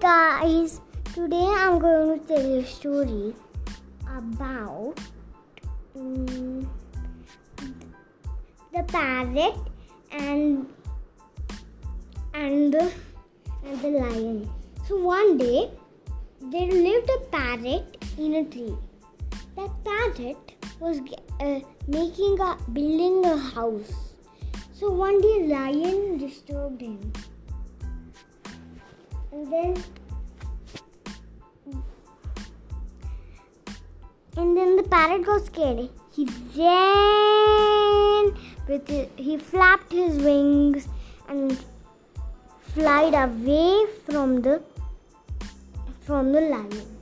guys, today I'm going to tell you a story about um, the parrot and and the, and the lion. So one day there lived a parrot in a tree. That parrot was uh, making a building a house. So one day lion disturbed him and then and then the parrot got scared he ran with it, he flapped his wings and flied away from the from the lion.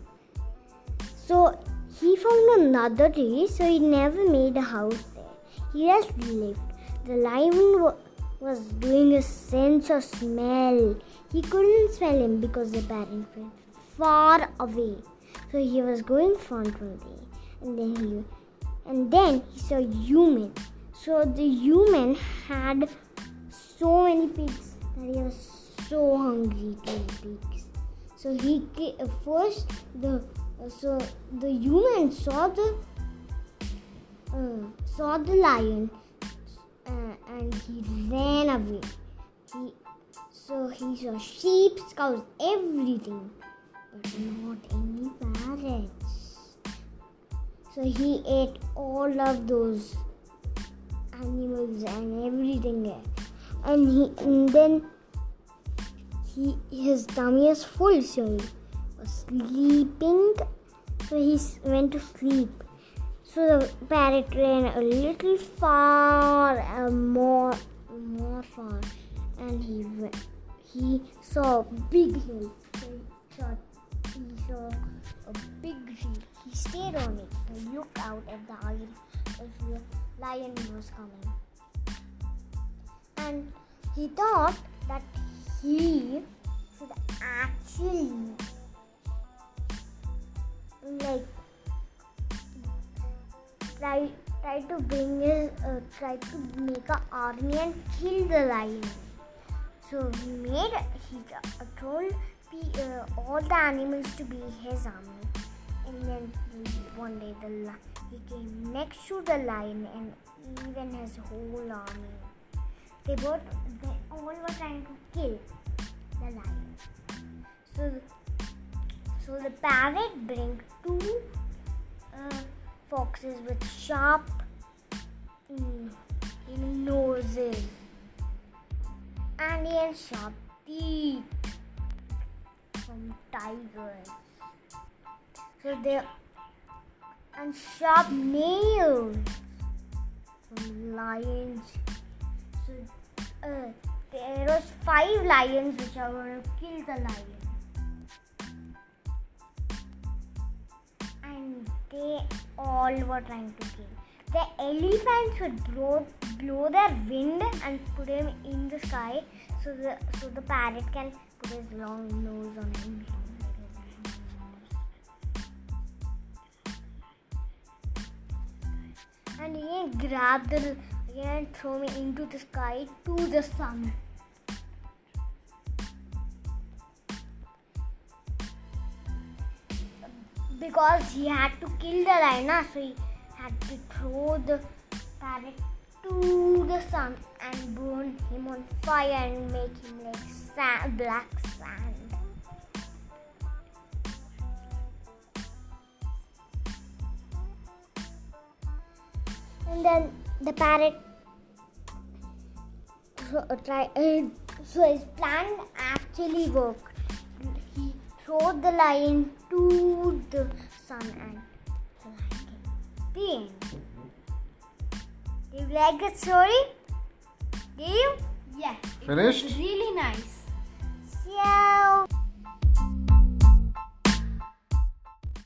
So he found another tree so he never made a house there. He just lived. The lion was doing a sense of smell. He couldn't smell him because the parent went far away. So he was going far away. And then he and then he saw human. So the human had so many pigs that he was so hungry to eat pigs. So he first the so the human saw the uh, saw the lion and he ran away. He, so he saw sheep, cows, everything, but not any parrots. So he ate all of those animals and everything And he and then he his tummy was full, so he was sleeping. So he went to sleep. So the parrot ran a little far, uh, more, more far, and he he saw a big hill. So he saw, he saw a big tree. He stayed on it and looked out at the lion if the lion was coming. And he thought that he should actually try to bring his uh, try to make an army and kill the lion. So he made he uh, told uh, all the animals to be his army, and then one day the he came next to the lion and even his whole army. They both they all were trying to kill the lion. So so the parrot bring two. Uh, foxes with sharp noses and even sharp teeth from tigers. So they and sharp nails from lions. So uh, there was five lions which are to kill the lion. And they all were trying to kill. The elephants would blow, blow their wind and put him in the sky so the, so the parrot can put his long nose on him. And he grab the and throw me into the sky to the sun. because he had to kill the lion, so he had to throw the parrot to the sun and burn him on fire and make him like sand, black sand. And then the parrot so, uh, try, uh, so his plan actually worked He throw the lion to the sun and the lion Do you like the story? Do you? Yeah. Finished? really nice. So